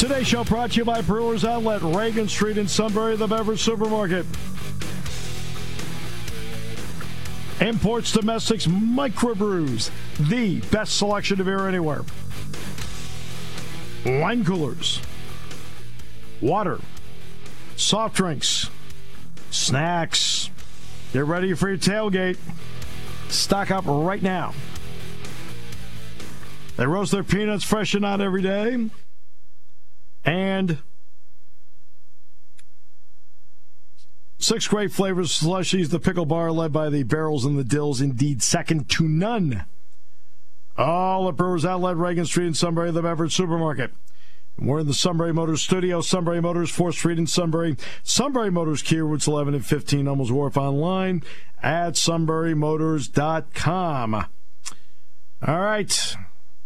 Today's show brought to you by Brewers Outlet, Reagan Street in Sunbury, the beverage supermarket. Imports, domestics, microbrews, the best selection of beer anywhere. Wine coolers, water, soft drinks, snacks. Get ready for your tailgate. Stock up right now. They roast their peanuts fresh and out every day. And six great flavors slushies. The pickle bar led by the barrels and the dills, indeed second to none. All at Brewers Outlet, Reagan Street in Sunbury, the beverage supermarket. We're in the Sunbury Motors studio. Sunbury Motors, 4th Street in Sunbury. Sunbury Motors, Routes 11 and 15, Hummels Wharf online at sunburymotors.com. All right.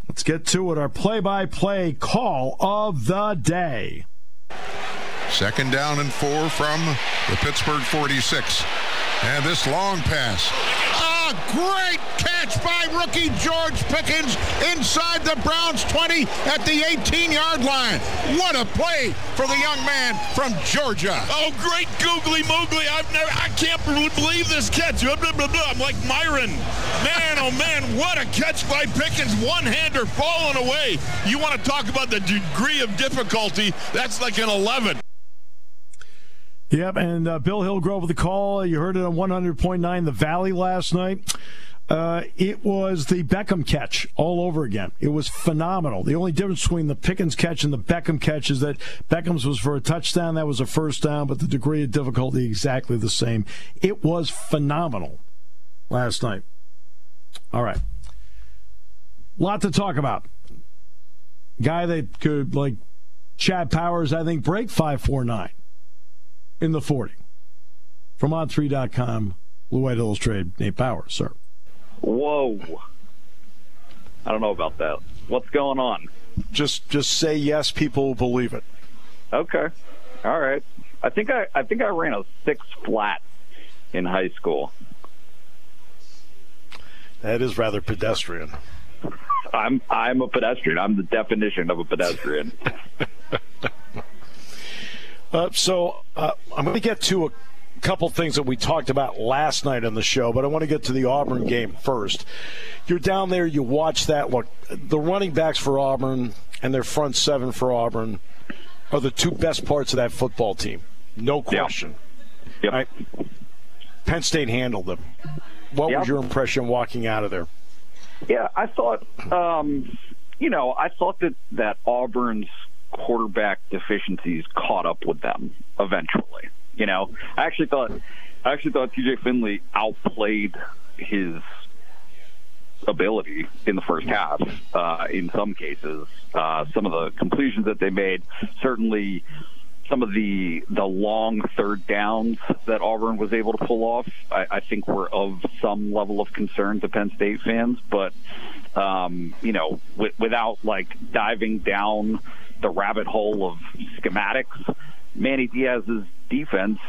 Let's get to it. Our play by play call of the day. Second down and four from the Pittsburgh 46. And this long pass. A great catch by rookie George Pickens inside the Browns 20 at the 18 yard line. What a play for the young man from Georgia. Oh, great googly moogly. I've never, I can't believe this catch. I'm like Myron. Man, oh man, what a catch by Pickens. One hander falling away. You want to talk about the degree of difficulty? That's like an 11. Yep, and uh, Bill Hillgrove with the call. You heard it on 100.9 The Valley last night. Uh, it was the Beckham catch all over again. It was phenomenal. The only difference between the Pickens catch and the Beckham catch is that Beckham's was for a touchdown, that was a first down, but the degree of difficulty exactly the same. It was phenomenal last night. All right. Lot to talk about. Guy that could, like Chad Powers, I think, break 549 in the 40. From on3.com, Blue White Illustrated, Nate Bauer, sir. Whoa. I don't know about that. What's going on? Just just say yes, people will believe it. Okay. All right. I think I I think I ran a six flat in high school. That is rather pedestrian. I'm I'm a pedestrian. I'm the definition of a pedestrian. uh, so uh, I'm going to get to a couple things that we talked about last night on the show, but I want to get to the Auburn game first. You're down there, you watch that. Look, the running backs for Auburn and their front seven for Auburn are the two best parts of that football team. No question. Yep. Right? Penn State handled them. What Yep. was your impression walking out of there? Yeah, I thought, um, you know, I thought that that Auburn's quarterback deficiencies caught up with them eventually. You know, I actually thought, I actually thought T.J. Finley outplayed his ability in the first half. Uh, in some cases, uh, some of the completions that they made, certainly some of the the long third downs that Auburn was able to pull off, I, I think were of some level of concern to Penn State fans. But um, you know, w- without like diving down the rabbit hole of schematics, Manny Diaz's defense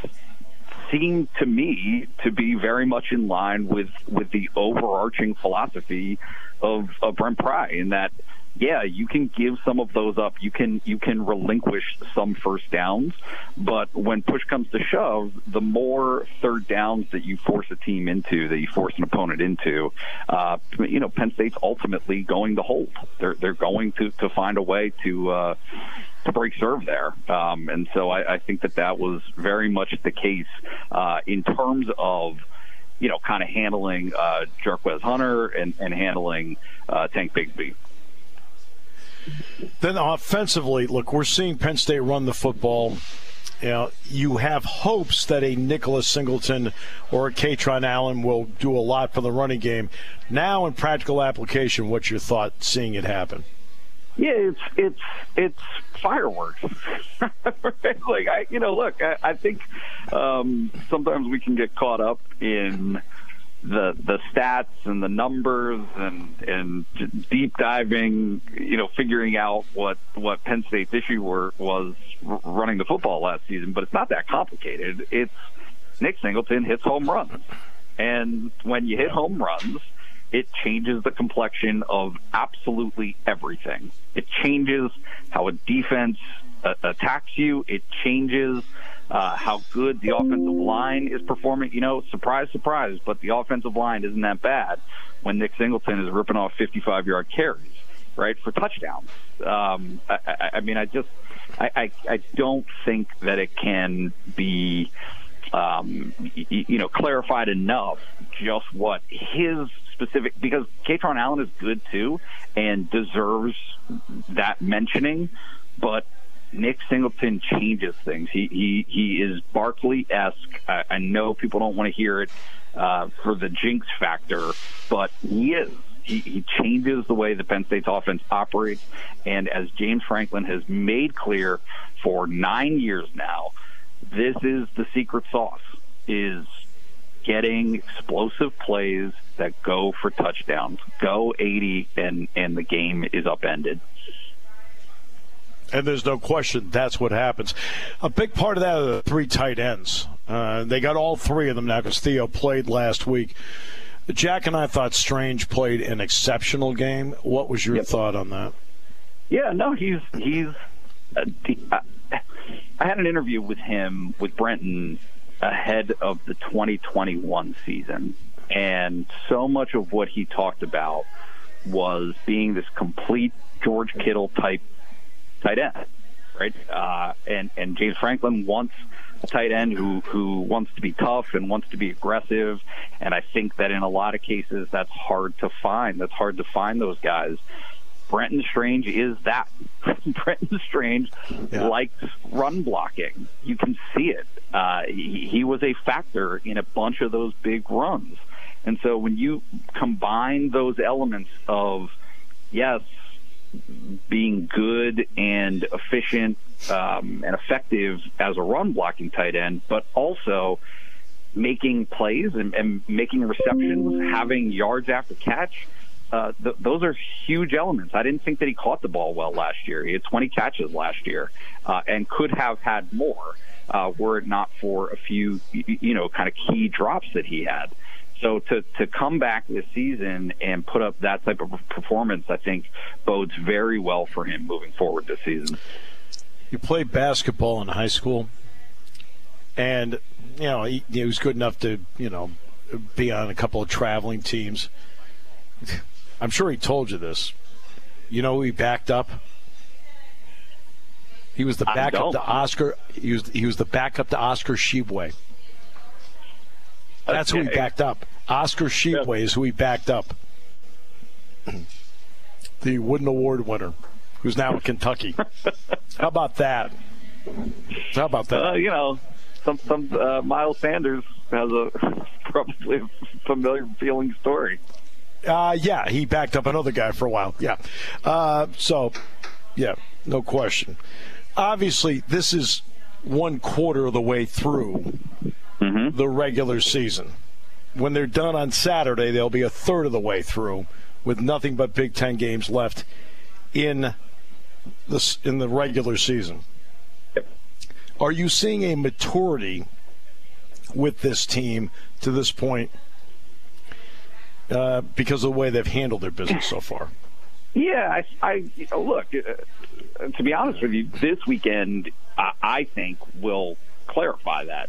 seemed to me to be very much in line with with the overarching philosophy of, of Brent Pry in that yeah, you can give some of those up. You can you can relinquish some first downs, but when push comes to shove, the more third downs that you force a team into, that you force an opponent into, uh, you know, Penn State's ultimately going to hold. They're they're going to to find a way to. Uh, to break serve there. Um, and so I, I think that that was very much the case uh, in terms of, you know, kind of handling uh, Jarquez Hunter and, and handling uh, Tank Bigsby. Then offensively, look, we're seeing Penn State run the football. You know, you have hopes that a Nicholas Singleton or a Kaytron Allen will do a lot for the running game. Now, in practical application, what's your thought seeing it happen? Yeah, it's it's it's fireworks. like I, you know, look, I, I think um, sometimes we can get caught up in the the stats and the numbers and and deep diving, you know, figuring out what what Penn State's issue were was running the football last season. But it's not that complicated. It's Nick Singleton hits home runs, and when you hit home runs it changes the complexion of absolutely everything. It changes how a defense uh, attacks you. It changes uh, how good the offensive line is performing. You know, surprise, surprise, but the offensive line isn't that bad when Nick Singleton is ripping off 55 yard carries, right, for touchdowns. Um, I, I, I mean, I just, I, I, I don't think that it can be, um, you know, clarified enough just what his specific because Kaytron Allen is good too and deserves that mentioning, but Nick Singleton changes things. He he he is Barkley esque. I, I, know people don't want to hear it uh, for the jinx factor, but he is. He, he changes the way the Penn State's offense operates, and as James Franklin has made clear for nine years now, this is the secret sauce: is getting explosive plays that go for touchdowns. Go 80 and and the game is upended. And there's no question that's what happens. A big part of that are the three tight ends. Uh, they got all three of them now because Theo played last week. Jack and I thought Strange played an exceptional game. What was your yep. thought on that? Yeah, no, he's he's. Uh, I had an interview with him with Brenton ahead of the 2021 season. And so much of what he talked about was being this complete George Kittle type tight end, right? Uh, and and James Franklin wants a tight end who who wants to be tough and wants to be aggressive. And I think that in a lot of cases that's hard to find. That's hard to find those guys. Brenton Strange is that. Brenton Strange yeah. likes run blocking. You can see it. Uh, he, he was a factor in a bunch of those big runs. And so when you combine those elements of, yes, being good and efficient um, and effective as a run blocking tight end, but also making plays and, and making receptions, having yards after catch, uh, th- those are huge elements. I didn't think that he caught the ball well last year. He had 20 catches last year uh, and could have had more uh, were it not for a few, you know, kind of key drops that he had. So to, to come back this season and put up that type of performance, I think bodes very well for him moving forward this season. You played basketball in high school, and you know he, he was good enough to you know be on a couple of traveling teams. I'm sure he told you this. You know who he backed up? He was the backup to Oscar. He was he was the backup to Oscar Tshiebwe. That's okay. who he backed up. Oscar Tshiebwe is who he backed up. the Wooden Award winner, who's now in Kentucky. How about that? How about that? Uh, you know, some some uh, Miles Sanders has a probably a familiar feeling story. Uh, yeah, he backed up another guy for a while. Yeah. Uh, so, yeah, no question. Obviously, this is one quarter of the way through mm-hmm. the regular season. When they're done on Saturday, they'll be a third of the way through with nothing but Big Ten games left in the, in the regular season. Are you seeing a maturity with this team to this point uh, because of the way they've handled their business so far. Yeah, I, I you know, look. Uh, to be honest with you, this weekend I, I think will clarify that.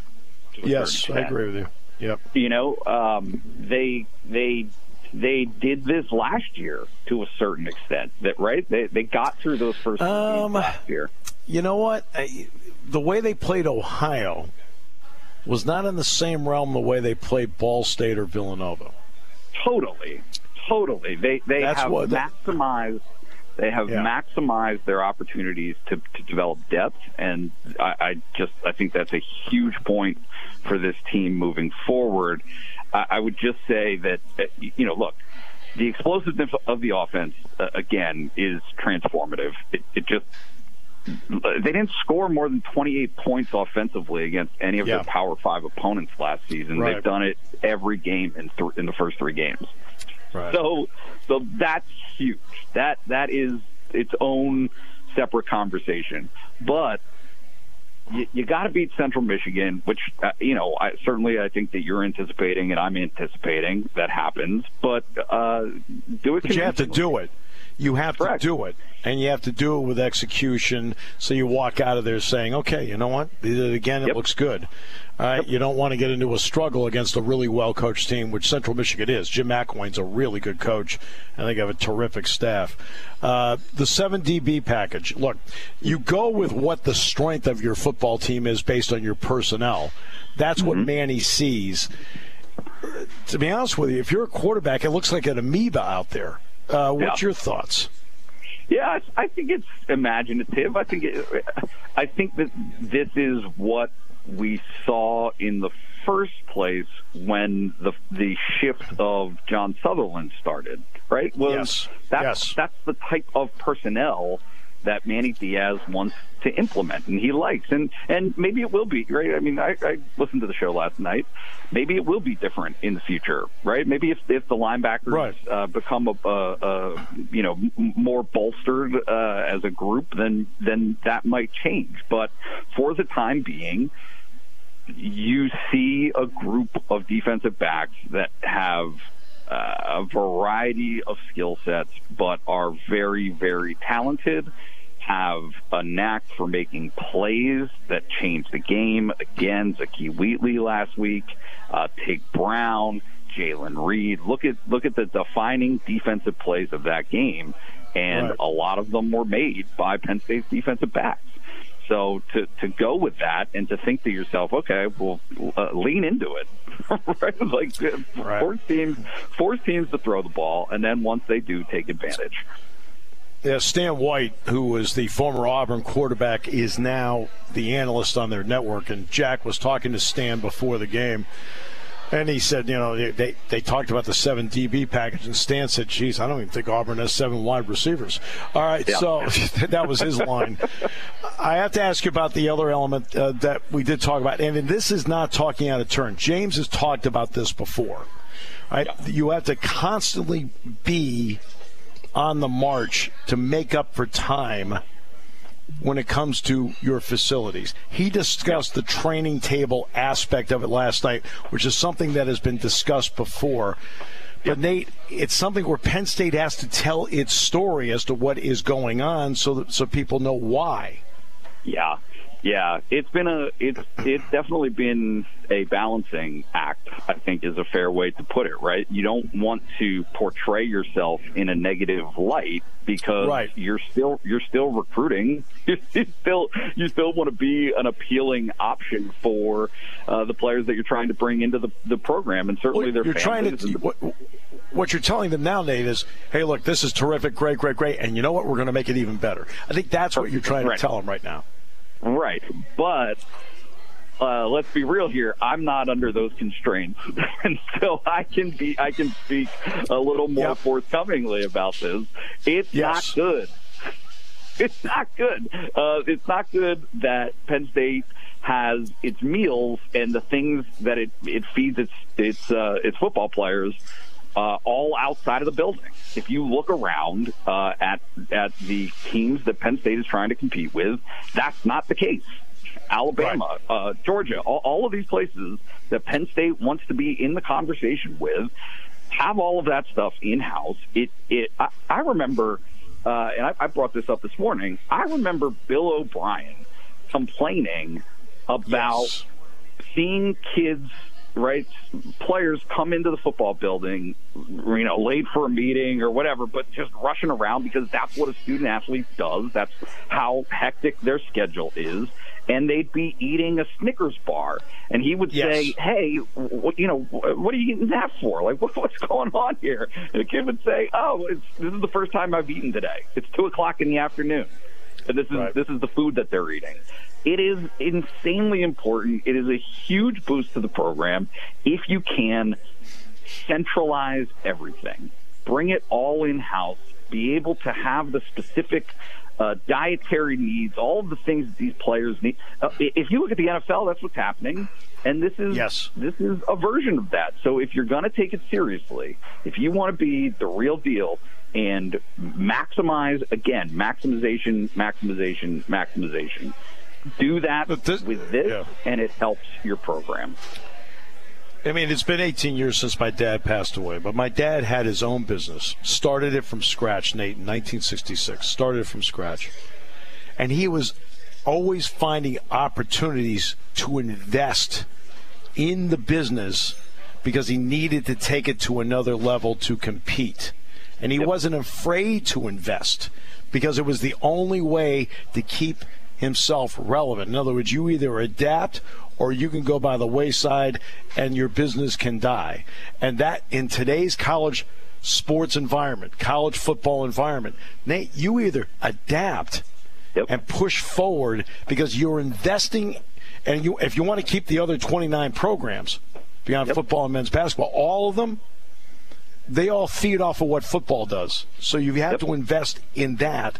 Yes, I agree with you. Yep. You know, um, they they they did this last year to a certain extent. That right? They they got through those first um, last year. You know what? I, the way they played Ohio was not in the same realm the way they played Ball State or Villanova. Totally, totally. They they That's have maximized. They have yeah. maximized their opportunities to, to develop depth, and I, I just I think that's a huge point for this team moving forward. I, I would just say that you know, look, the explosiveness of the offense uh, again is transformative. It, it, just they didn't score more than 28 points offensively against any of yeah. their Power Five opponents last season. Right. They've done it every game in th- in the first three games. Right. So so that's huge. That that is its own separate conversation. But you, you got to beat Central Michigan, which uh, you know I, certainly I think that you're anticipating and I'm anticipating that happens. But uh, do it. But you have to do it. You have Correct. to do it, and you have to do it with execution. So you walk out of there saying, "Okay, you know what? They did it again. It Yep. looks good." All right, you don't want to get into a struggle against a really well coached team, which Central Michigan is. Jim McElwain's a really good coach, and they have a terrific staff. Uh, the seven DB package. Look, you go with what the strength of your football team is based on your personnel. That's what Manny sees. To be honest with you, if you're a quarterback, it looks like an amoeba out there. Uh, what's Yeah. your thoughts? Yeah, I I think it's imaginative. I think it, I think that this is what we saw in the first place when the the shift of John Sutherland started. Right? Was Yes. that's Yes. that's the type of personnel that Manny Diaz wants to implement and he likes. And and maybe it will be right? I mean i, I listened to the show last night. Maybe it will be different in the future right? Maybe if, if the linebackers Right. uh, become a, a, a you know m- more bolstered uh, as a group then then that might change. But for the time being you see a group of defensive backs that have a variety of skill sets, but are very, very talented, have a knack for making plays that change the game. Again, Zakee Wheatley last week, uh, Tig Brown, Jaylen Reed. Look at look at the defining defensive plays of that game, and Right. a lot of them were made by Penn State's defensive backs. So to, to go with that and to think to yourself, okay, well, uh, lean into it, right? Like uh, Right. force teams, force teams to throw the ball, and then once they do, take advantage. Yeah, Stan White, who was the former Auburn quarterback, is now the analyst on their network. And Jack was talking to Stan before the game. And he said, you know, they, they, they talked about the seven DB package, and Stan said, geez, I don't even think Auburn has seven wide receivers. All right, so that was his line. I have to ask you about the other element uh, that we did talk about, and this is not talking out of turn. James has talked about this before. Right? You have to constantly be on the march to make up for time when it comes to your facilities. He discussed the training table aspect of it last night, which is something that has been discussed before. But Nate, it's something where Penn State has to tell its story as to what is going on, so that so people know why. Yeah, yeah. It's been a it's it's definitely been a balancing act. I think is a fair way to put it. Right. You don't want to portray yourself in a negative light because Right. you're still you're still recruiting. You still you still want to be an appealing option for uh, the players that you're trying to bring into the the program, and certainly their you're trying to what, what you're telling them now, Nate, is, hey, look, this is terrific, great, great, great, and you know what? We're going to make it even better. I think that's what you're trying to Right. tell them right now. Right, but uh, let's be real here. I'm not under those constraints, and so I can be I can speak a little more Yep. forthcomingly about this. It's Yes. not good. It's not good. Uh, it's not good that Penn State has its meals and the things that it it feeds its its uh, its football players uh, all outside of the building. If you look around uh, at at the teams that Penn State is trying to compete with, that's not the case. Alabama, uh, Georgia, all, all of these places that Penn State wants to be in the conversation with have all of that stuff in house. It it I, I remember, uh, and I, I brought this up this morning. I remember Bill O'Brien complaining about Yes. seeing kids right? Players come into the football building you know late for a meeting or whatever but just rushing around because that's what a student athlete does. That's how hectic their schedule is. And they'd be eating a snickers bar. And he would Yes. say hey what, you know what are you eating that for? Like what, what's going on here? And the kid would say oh it's, this is the first time i've eaten today. It's two o'clock in the afternoon and this is Right. this is the food that they're eating. It is insanely important. It is a huge boost to the program if you can centralize everything. bring it all in house, be able to have the specific uh, dietary needs, all of the things that these players need. Uh, if you look at the NFL, that's what's happening, and this is yes. this is a version of that. So if you're going to take it seriously, if you want to be the real deal and maximize again, maximization, maximization, maximization, do that this, with this, yeah. and it helps your program. I mean, it's been 18 years since my dad passed away, but my dad had his own business. Started it from scratch, Nate, in 1966. Started it from scratch. And he was always finding opportunities to invest in the business because he needed to take it to another level to compete. And he yep. wasn't afraid to invest because it was the only way to keep himself relevant. In other words, you either adapt or you can go by the wayside and your business can die. And that in today's college sports environment, college football environment, Nate, you either adapt yep. and push forward because you're investing and you if you want to keep the other 29 programs beyond yep. football and men's basketball, all of them they all feed off of what football does. So you have yep. to invest in that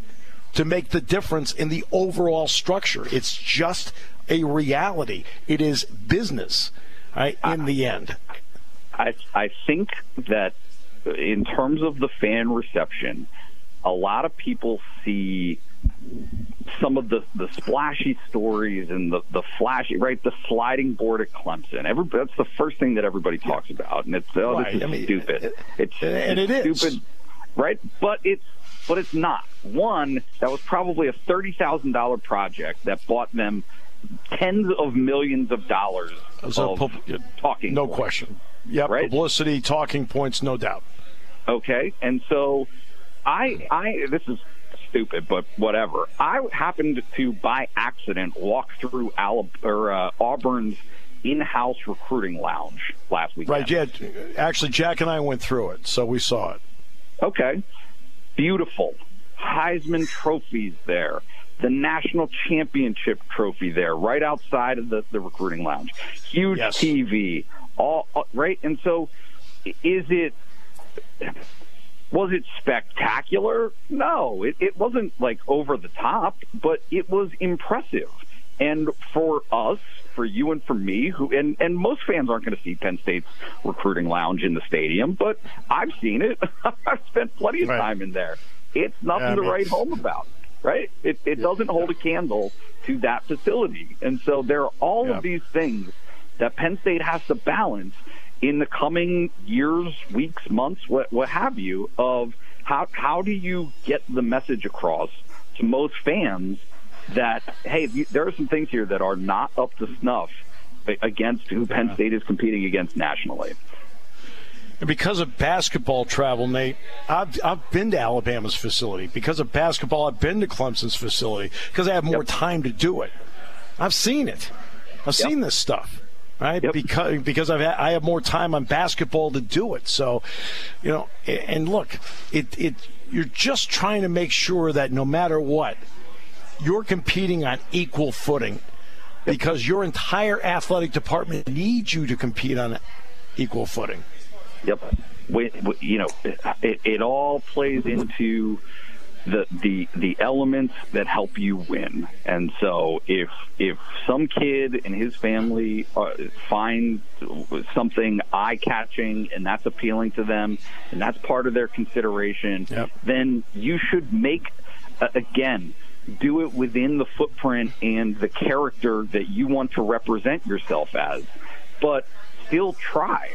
to make the difference in the overall structure. It's just a reality. It is business, right? In the end, I I think that in terms of the fan reception, a lot of people see some of the, the splashy stories and the, the flashy, right? The sliding board at Clemson. Every, that's the first thing that everybody talks about. And it's, oh, right. this is I mean, stupid. It's, and it's it stupid, is. right? But it's, but it's not. One, that was probably a $30,000 project that bought them tens of millions of dollars of pub- talking. No points, question. Yep, right? publicity, talking points, no doubt. Okay, and so I, I, this is stupid, but whatever. I happened to, by accident, walk through Alab- or, uh, Auburn's in-house recruiting lounge last week. Right. Yeah. Actually, Jack and I went through it, so we saw it. Okay. Beautiful. Heisman trophies there the national championship trophy there, right outside of the, the recruiting lounge. Huge yes. TV, all, all right. And so, is it? Was it spectacular? No, it, it wasn't like over the top, but it was impressive. And for us, for you and for me, who and, and most fans aren't going to see Penn State's recruiting lounge in the stadium, but I've seen it. I've spent plenty of right. time in there. It's nothing yeah, to write home about right? It, it doesn't hold a candle to that facility. And so there are all yeah. of these things that Penn State has to balance in the coming years, weeks, months, what, what have you, of how, how do you get the message across to most fans that, hey, there are some things here that are not up to snuff against who Penn State is competing against nationally. And because of basketball travel, Nate, I've, I've been to Alabama's facility. Because of basketball, I've been to Clemson's facility because I have more yep. time to do it. I've seen it. I've yep. seen this stuff, right? Yep. Because because I've I have more time on basketball to do it. So, you know, and look, it it you're just trying to make sure that no matter what, you're competing on equal footing because your entire athletic department needs you to compete on equal footing. Yep. We, we, you know, it, it all plays into the the the elements that help you win. And so if if some kid and his family uh, find something eye catching and that's appealing to them and that's part of their consideration, yep. then you should make uh, again do it within the footprint and the character that you want to represent yourself as, but still try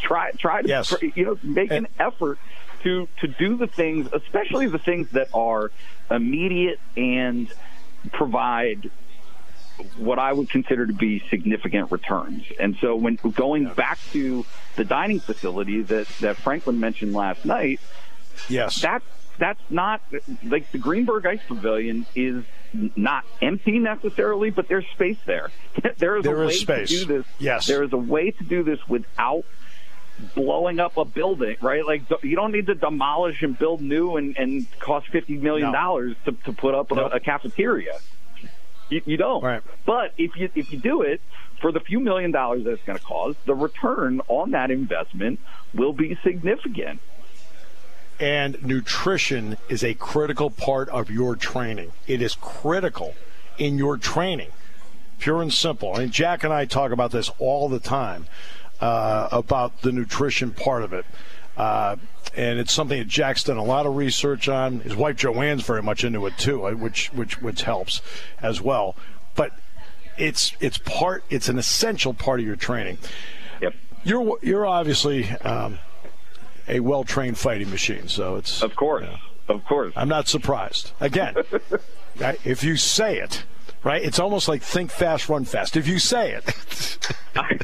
try try to yes. you know make and, an effort to to do the things, especially the things that are immediate and provide what I would consider to be significant returns. And so when going back to the dining facility that, that Franklin mentioned last night, yes, that that's not like the Greenberg Ice Pavilion is not empty necessarily, but there's space there. there is there a way space. to do this. Yes, there is a way to do this without blowing up a building, right? Like you don't need to demolish and build new and, and cost fifty million dollars no. to, to put up a, a cafeteria. You, you don't. Right. But if you if you do it for the few million dollars that it's going to cost, the return on that investment will be significant. And nutrition is a critical part of your training. It is critical in your training, pure and simple. And Jack and I talk about this all the time uh, about the nutrition part of it. Uh, and it's something that Jack's done a lot of research on. His wife Joanne's very much into it too, uh, which which which helps as well. But it's it's part it's an essential part of your training. Yep. You're you're obviously um, a well trained fighting machine, so it's of course, you know, of course. I'm not surprised. Again, if you say it, right? It's almost like think fast, run fast. If you say it. I,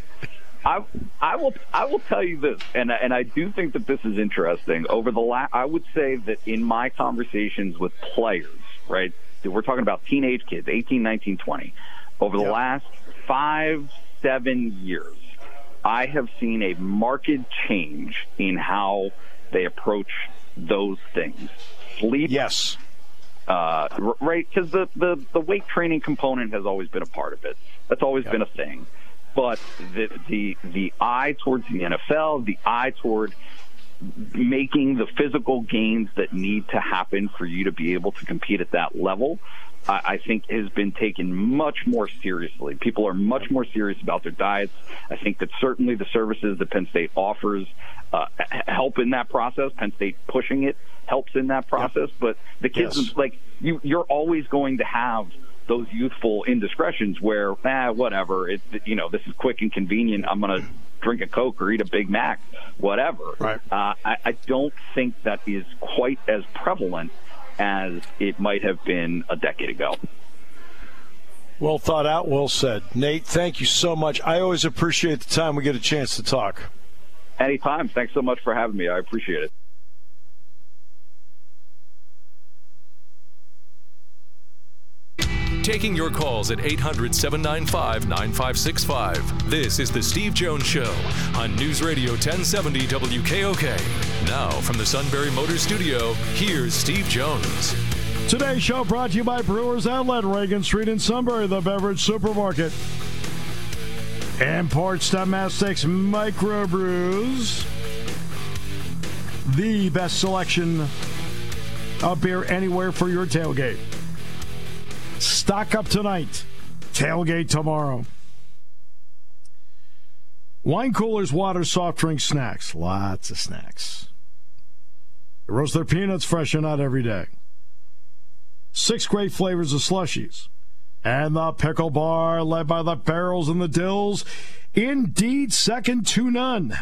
I will I will tell you this, and and I do think that this is interesting. Over the last, I would say that in my conversations with players, right, we're talking about teenage kids, 18, 19, 20. Over the last five, seven years, I have seen a marked change in how they approach those things. Sleep, yes, uh, right, because the, the the weight training component has always been a part of it. That's always been a thing but the the the eye towards the NFL, the eye toward making the physical gains that need to happen for you to be able to compete at that level, I, I think has been taken much more seriously. People are much more serious about their diets. I think that certainly the services that Penn State offers uh, help in that process. Penn State pushing it helps in that process. But the kids, yes. like you, you're always going to have those youthful indiscretions where, ah, whatever, it, you know, this is quick and convenient. I'm going to drink a Coke or eat a Big Mac, whatever. Right. Uh, I, I don't think that is quite as prevalent as it might have been a decade ago. Well thought out, well said. Nate, thank you so much. I always appreciate the time we get a chance to talk. Anytime. Thanks so much for having me. I appreciate it. Taking your calls at 800 795 9565. This is The Steve Jones Show on News Radio 1070 WKOK. Now, from the Sunbury Motor Studio, here's Steve Jones. Today's show brought to you by Brewers Outlet, Reagan Street in Sunbury, the beverage supermarket. Imports Domestics Microbrews. The best selection of beer anywhere for your tailgate. Stock up tonight. Tailgate tomorrow. Wine coolers, water, soft drinks, snacks. Lots of snacks. They roast their peanuts fresh and out every day. Six great flavors of slushies. And the pickle bar, led by the barrels and the dills. Indeed, second to none.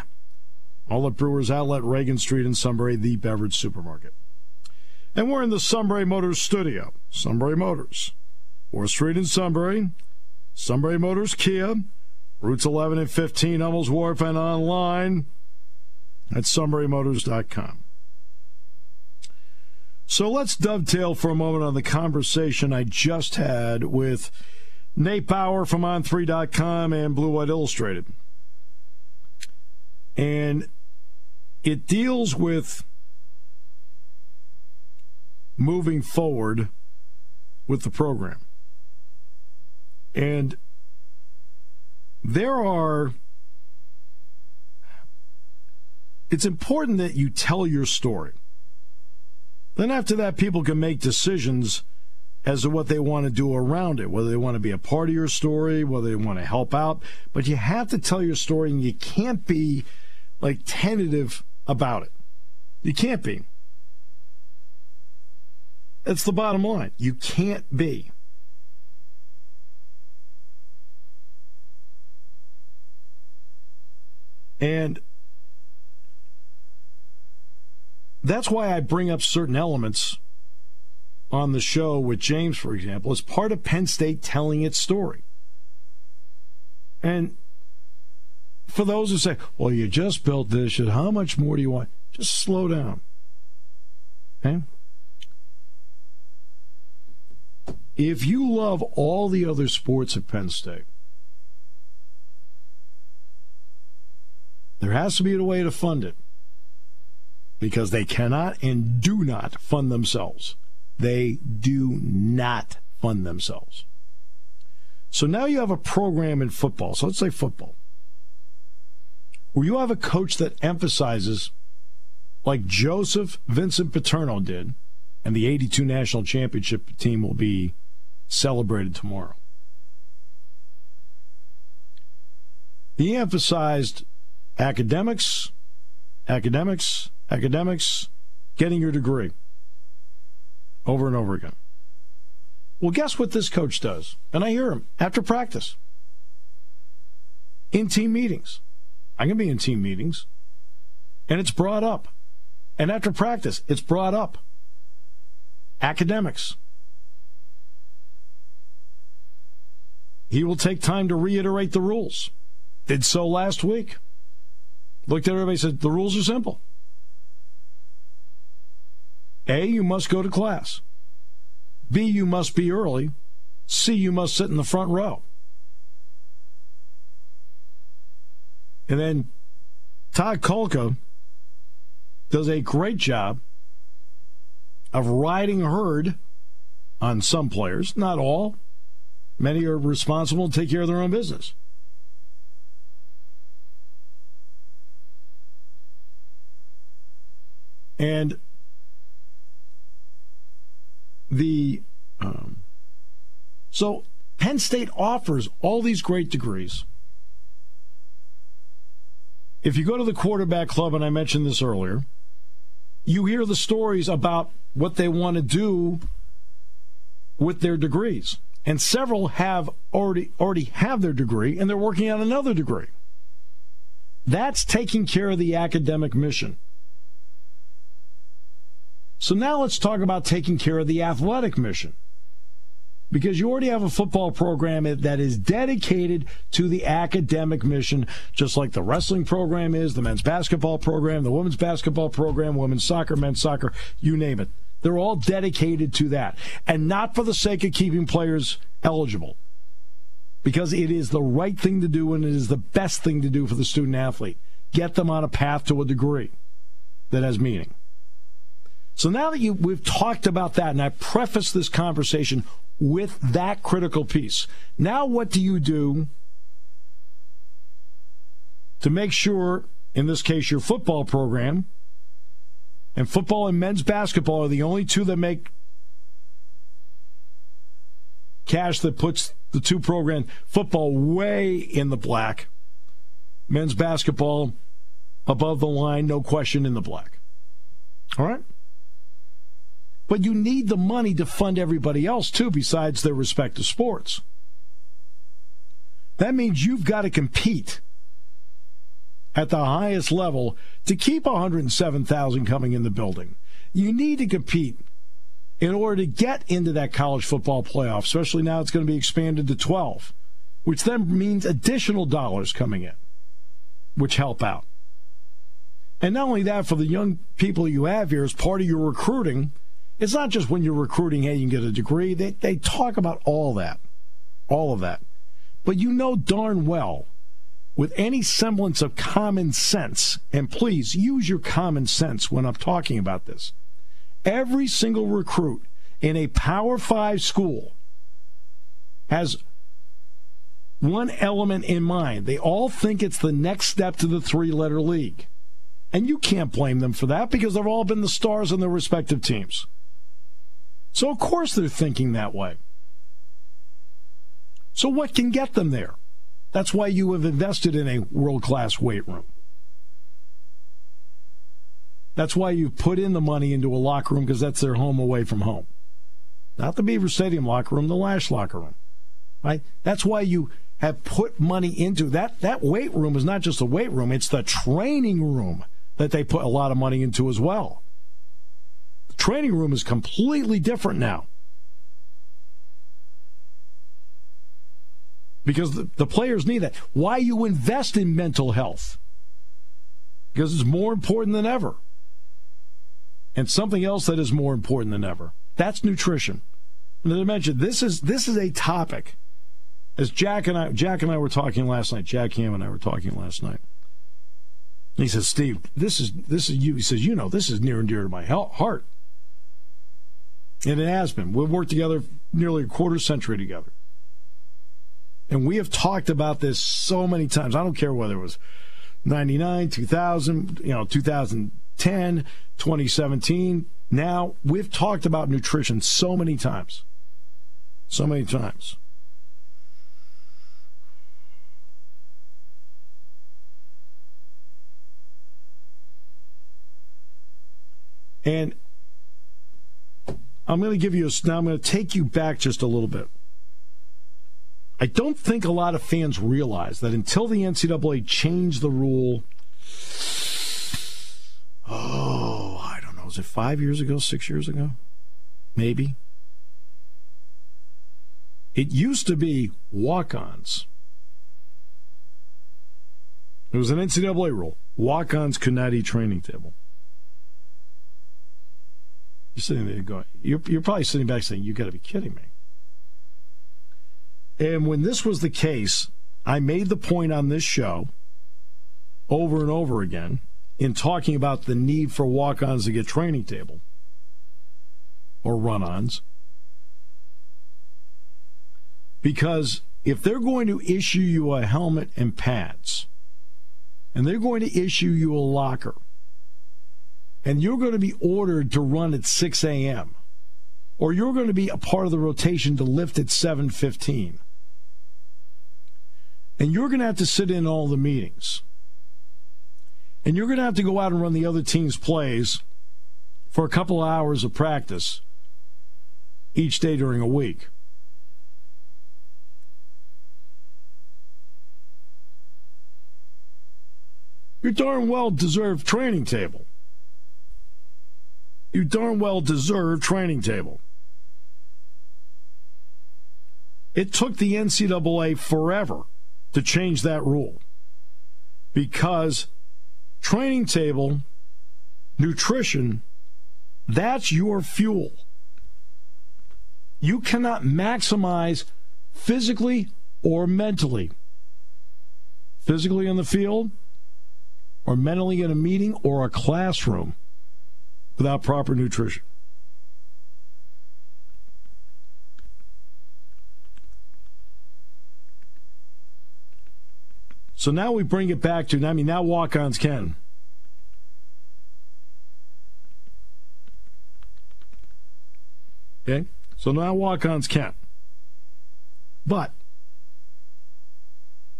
All at Brewers Outlet, Reagan Street in Sunbury, the beverage supermarket. And we're in the Sunbury Motors studio. Sunbury Motors. 4th Street in Sunbury, Sunbury Motors Kia, routes 11 and 15, Hummels Wharf, and online at sunburymotors.com. So let's dovetail for a moment on the conversation I just had with Nate Bauer from On3.com and Blue White Illustrated. And it deals with moving forward with the program. And there are, it's important that you tell your story. Then after that, people can make decisions as to what they want to do around it, whether they want to be a part of your story, whether they want to help out. But you have to tell your story, and you can't be like tentative about it. You can't be. That's the bottom line. You can't be. And that's why I bring up certain elements on the show with James, for example, as part of Penn State telling its story. And for those who say, well, you just built this, how much more do you want? Just slow down. Okay? If you love all the other sports at Penn State, There has to be a way to fund it because they cannot and do not fund themselves. They do not fund themselves. So now you have a program in football. So let's say football, where you have a coach that emphasizes like Joseph Vincent Paterno did, and the 82 national championship team will be celebrated tomorrow. He emphasized academics, academics, academics, getting your degree over and over again. Well, guess what this coach does? And I hear him after practice in team meetings. I can be in team meetings, and it's brought up. And after practice, it's brought up. Academics. He will take time to reiterate the rules. Did so last week. Looked at everybody said, the rules are simple. A, you must go to class. B, you must be early. C, you must sit in the front row. And then Todd Kolka does a great job of riding herd on some players, not all. Many are responsible to take care of their own business. And the um, so Penn State offers all these great degrees. If you go to the quarterback club, and I mentioned this earlier, you hear the stories about what they want to do with their degrees. And several have already already have their degree and they're working on another degree. That's taking care of the academic mission. So now let's talk about taking care of the athletic mission. Because you already have a football program that is dedicated to the academic mission, just like the wrestling program is, the men's basketball program, the women's basketball program, women's soccer, men's soccer, you name it. They're all dedicated to that. And not for the sake of keeping players eligible, because it is the right thing to do and it is the best thing to do for the student athlete. Get them on a path to a degree that has meaning. So now that you, we've talked about that, and I preface this conversation with that critical piece, now what do you do to make sure, in this case, your football program, and football and men's basketball are the only two that make cash that puts the two programs, football way in the black, men's basketball above the line, no question in the black. All right? But you need the money to fund everybody else, too, besides their respective sports. That means you've got to compete at the highest level to keep 107,000 coming in the building. You need to compete in order to get into that college football playoff, especially now it's going to be expanded to 12, which then means additional dollars coming in, which help out. And not only that, for the young people you have here, as part of your recruiting, it's not just when you're recruiting, hey, you can get a degree. They, they talk about all that, all of that. But you know darn well, with any semblance of common sense, and please use your common sense when I'm talking about this, every single recruit in a Power Five school has one element in mind. They all think it's the next step to the three letter league. And you can't blame them for that because they've all been the stars on their respective teams. So, of course, they're thinking that way. So, what can get them there? That's why you have invested in a world class weight room. That's why you've put in the money into a locker room because that's their home away from home. Not the Beaver Stadium locker room, the Lasch locker room. Right? That's why you have put money into that. That weight room is not just a weight room, it's the training room that they put a lot of money into as well training room is completely different now. Because the, the players need that. Why you invest in mental health? Because it's more important than ever. And something else that is more important than ever. That's nutrition. And as I mentioned, this is this is a topic. As Jack and I Jack and I were talking last night, Jack Ham and I were talking last night. He says, Steve, this is this is you. He says, you know, this is near and dear to my heart. And it has been. We've worked together nearly a quarter century together. And we have talked about this so many times. I don't care whether it was 99, 2000, you know, 2000, 2010, 2017. Now, we've talked about nutrition so many times. So many times. And I'm going to give you a, now I'm going to take you back just a little bit. I don't think a lot of fans realize that until the NCAA changed the rule, oh, I don't know, was it five years ago, six years ago? Maybe. It used to be walk ons. It was an NCAA rule. Walk ons could not eat training table. You're sitting there going, you're, you're probably sitting back saying, you got to be kidding me. And when this was the case, I made the point on this show over and over again in talking about the need for walk ons to get training table or run ons. Because if they're going to issue you a helmet and pads, and they're going to issue you a locker, and you're going to be ordered to run at 6 a.m., or you're going to be a part of the rotation to lift at 7:15. And you're going to have to sit in all the meetings. And you're going to have to go out and run the other team's plays for a couple of hours of practice each day during a week. Your darn well deserved training table you darn well deserve training table. It took the NCAA forever to change that rule because training table, nutrition, that's your fuel. You cannot maximize physically or mentally. Physically in the field, or mentally in a meeting or a classroom without proper nutrition. So now we bring it back to, I mean, now walk ons can. Okay? So now walk ons can. But,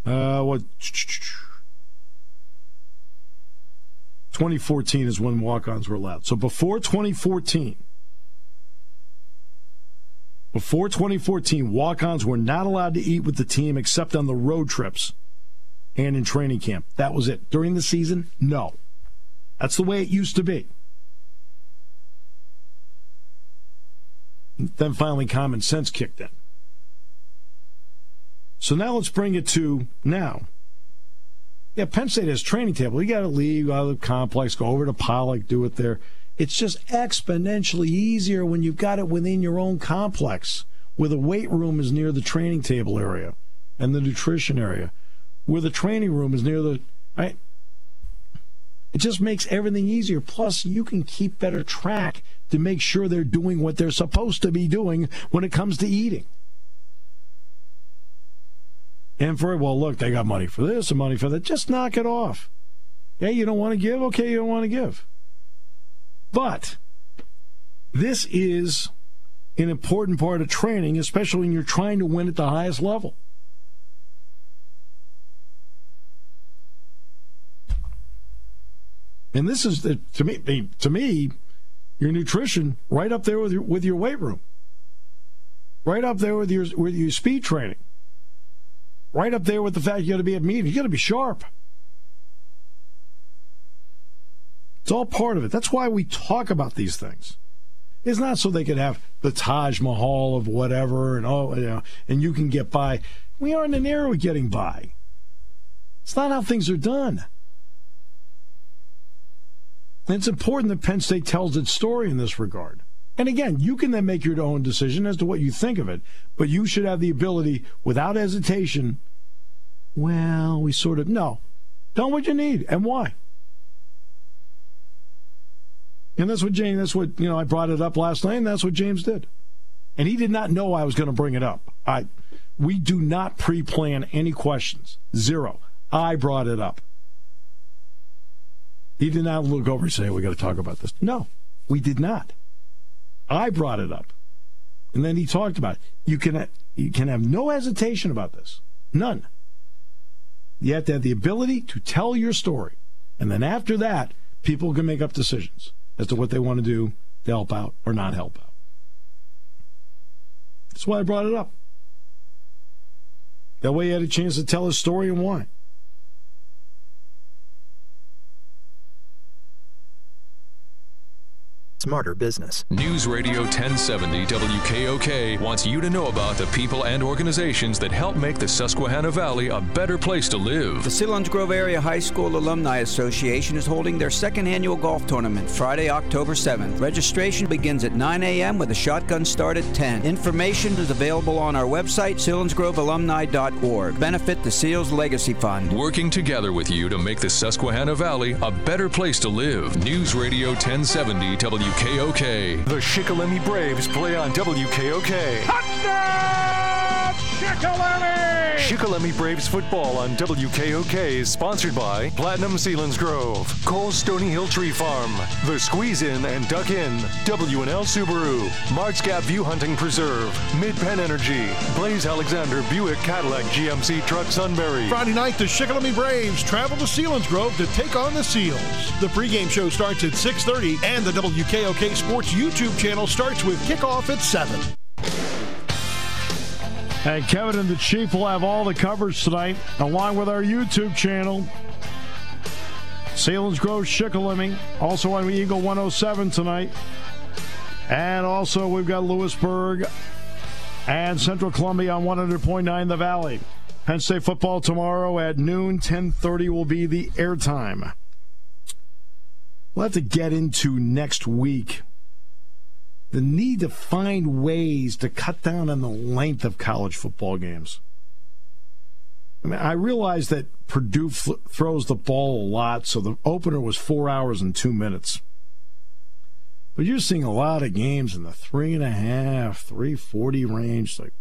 uh, what? 2014 is when walk ons were allowed. So before 2014, before 2014, walk ons were not allowed to eat with the team except on the road trips and in training camp. That was it. During the season, no. That's the way it used to be. Then finally, common sense kicked in. So now let's bring it to now. Yeah, Penn State has training table. You got to leave out of the complex, go over to Pollock, do it there. It's just exponentially easier when you've got it within your own complex, where the weight room is near the training table area and the nutrition area, where the training room is near the right. It just makes everything easier. Plus, you can keep better track to make sure they're doing what they're supposed to be doing when it comes to eating. And for it, well, look, they got money for this and money for that. Just knock it off. Hey, you don't want to give? Okay, you don't want to give. But this is an important part of training, especially when you're trying to win at the highest level. And this is to me to me your nutrition right up there with your with your weight room. Right up there with your with your speed training right up there with the fact you got to be at meetings. You got to be sharp. It's all part of it. That's why we talk about these things. It's not so they could have the Taj Mahal of whatever and oh, you know, and you can get by. We aren't in an era of getting by. It's not how things are done. And it's important that Penn State tells its story in this regard. And again, you can then make your own decision as to what you think of it, but you should have the ability, without hesitation, well, we sort of, no. Tell what you need and why. And that's what James, that's what, you know, I brought it up last night, and that's what James did. And he did not know I was going to bring it up. I, we do not pre plan any questions. Zero. I brought it up. He did not look over and say, we got to talk about this. No, we did not. I brought it up. And then he talked about it. You can, you can have no hesitation about this. None. You have to have the ability to tell your story. And then after that, people can make up decisions as to what they want to do to help out or not help out. That's why I brought it up. That way he had a chance to tell his story and why. Smarter business. News Radio 1070 WKOK wants you to know about the people and organizations that help make the Susquehanna Valley a better place to live. The Selinsgrove Area High School Alumni Association is holding their second annual golf tournament Friday, October 7th. Registration begins at 9 a.m. with a shotgun start at 10. Information is available on our website, selinsgrovealumni.org. Benefit the SEALs Legacy Fund. Working together with you to make the Susquehanna Valley a better place to live. News Radio 1070 WKOK. WKOK. The Shikellamy Braves play on WKOK. Touchdown! Shikellamy! Shikellamy Braves football on WKOK is sponsored by Platinum Selinsgrove, Cole Stony Hill Tree Farm, The Squeeze In and Duck In, W&L Subaru, Marks Gap View Hunting Preserve, Mid-Penn Energy, Blaise Alexander Buick Cadillac GMC Truck Sunbury. Friday night, the Shikellamy Braves travel to Selinsgrove to take on the Seals. The pregame show starts at 6.30 and the WKOK Sports YouTube channel starts with kickoff at 7. And Kevin and the Chief will have all the coverage tonight, along with our YouTube channel. Selinsgrove Shikellamy, also on Eagle 107 tonight. And also we've got Lewisburg and Central Columbia on 100.9 The Valley. Penn State football tomorrow at noon, 10:30 will be the airtime. We'll have to get into next week the need to find ways to cut down on the length of college football games. I mean, I realize that Purdue fl- throws the ball a lot, so the opener was four hours and two minutes. But you're seeing a lot of games in the three and a half, three forty range. Like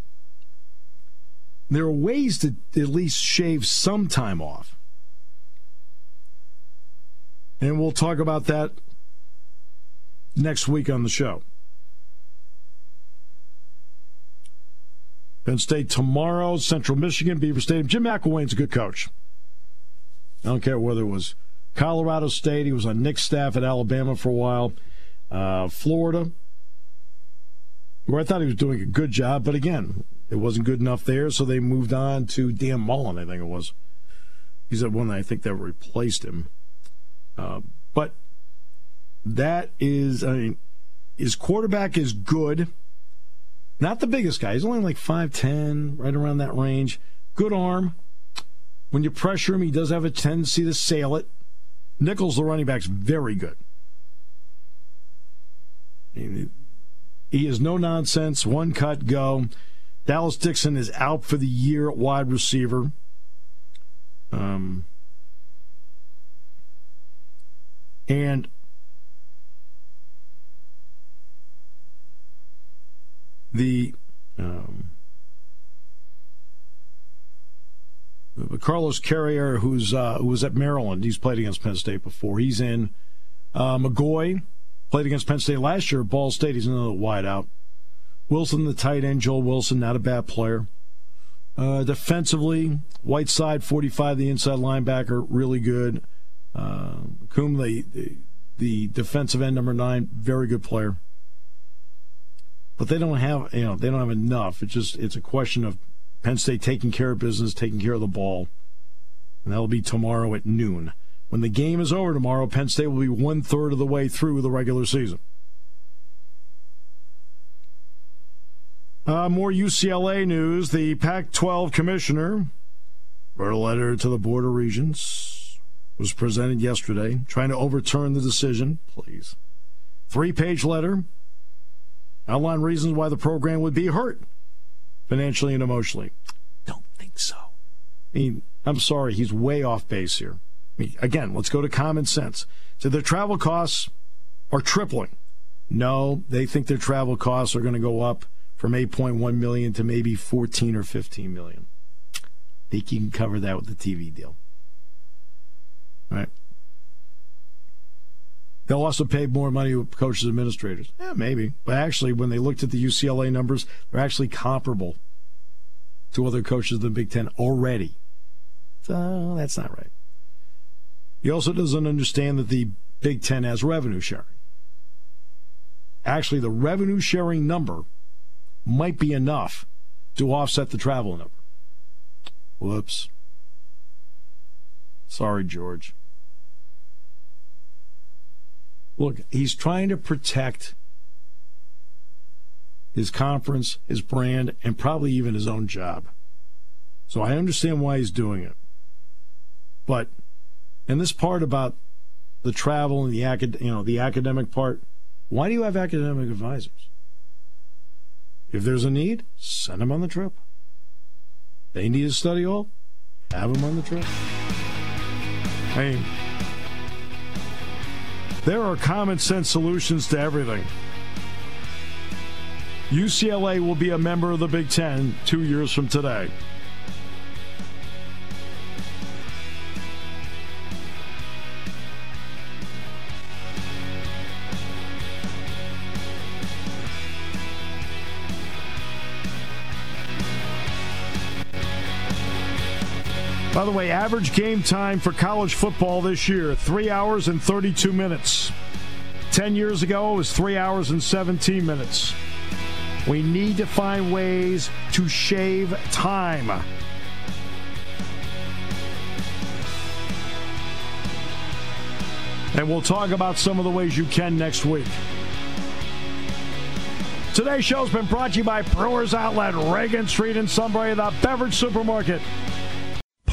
there are ways to at least shave some time off, and we'll talk about that next week on the show. Penn State tomorrow, Central Michigan, Beaver Stadium. Jim McElwain's a good coach. I don't care whether it was Colorado State, he was on Nick's staff at Alabama for a while, uh, Florida, where I thought he was doing a good job, but again, it wasn't good enough there, so they moved on to Dan Mullen, I think it was. He's the one I think that replaced him. Uh, but that is, I mean, his quarterback is good. Not the biggest guy. He's only like 5'10, right around that range. Good arm. When you pressure him, he does have a tendency to sail it. Nichols, the running back's very good. He is no nonsense, one cut, go. Dallas Dixon is out for the year at wide receiver. Um, and the um, Carlos Carrier, who's uh, who was at Maryland, he's played against Penn State before. He's in. Uh, McGoy played against Penn State last year Ball State. He's another wideout. Wilson, the tight end, Joel Wilson, not a bad player. Uh, defensively, Whiteside, 45, the inside linebacker, really good. Uh, Coombe, the, the, the defensive end, number nine, very good player but they don't have you know they don't have enough. It's just it's a question of Penn State taking care of business, taking care of the ball, and that'll be tomorrow at noon. When the game is over tomorrow, Penn State will be one third of the way through the regular season. Uh, more UCLA news. The Pac 12 commissioner wrote a letter to the Board of Regents, was presented yesterday, trying to overturn the decision. Please. Three page letter outline reasons why the program would be hurt financially and emotionally. Don't think so. I mean, I'm sorry, he's way off base here. I mean, again, let's go to common sense. So their travel costs are tripling. No, they think their travel costs are going to go up from 8.1 million to maybe 14 or 15 million. I think you can cover that with the TV deal. All right. They'll also pay more money to coaches and administrators. Yeah, maybe. But actually, when they looked at the UCLA numbers, they're actually comparable to other coaches in the Big Ten already. So that's not right. He also doesn't understand that the Big Ten has revenue sharing. Actually, the revenue sharing number might be enough to offset the travel number. Whoops. Sorry, George. Look, he's trying to protect his conference, his brand, and probably even his own job. So I understand why he's doing it. But and this part about the travel and the acad- you know the academic part, why do you have academic advisors? If there's a need, send them on the trip. They need to study all, have them on the trip. Mean, there are common sense solutions to everything. UCLA will be a member of the Big Ten two years from today. By the way, average game time for college football this year, three hours and 32 minutes. 10 years ago, it was three hours and 17 minutes. We need to find ways to shave time. And we'll talk about some of the ways you can next week. Today's show's been brought to you by Brewers Outlet, Reagan Street in Sunbury, the beverage supermarket.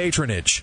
patronage.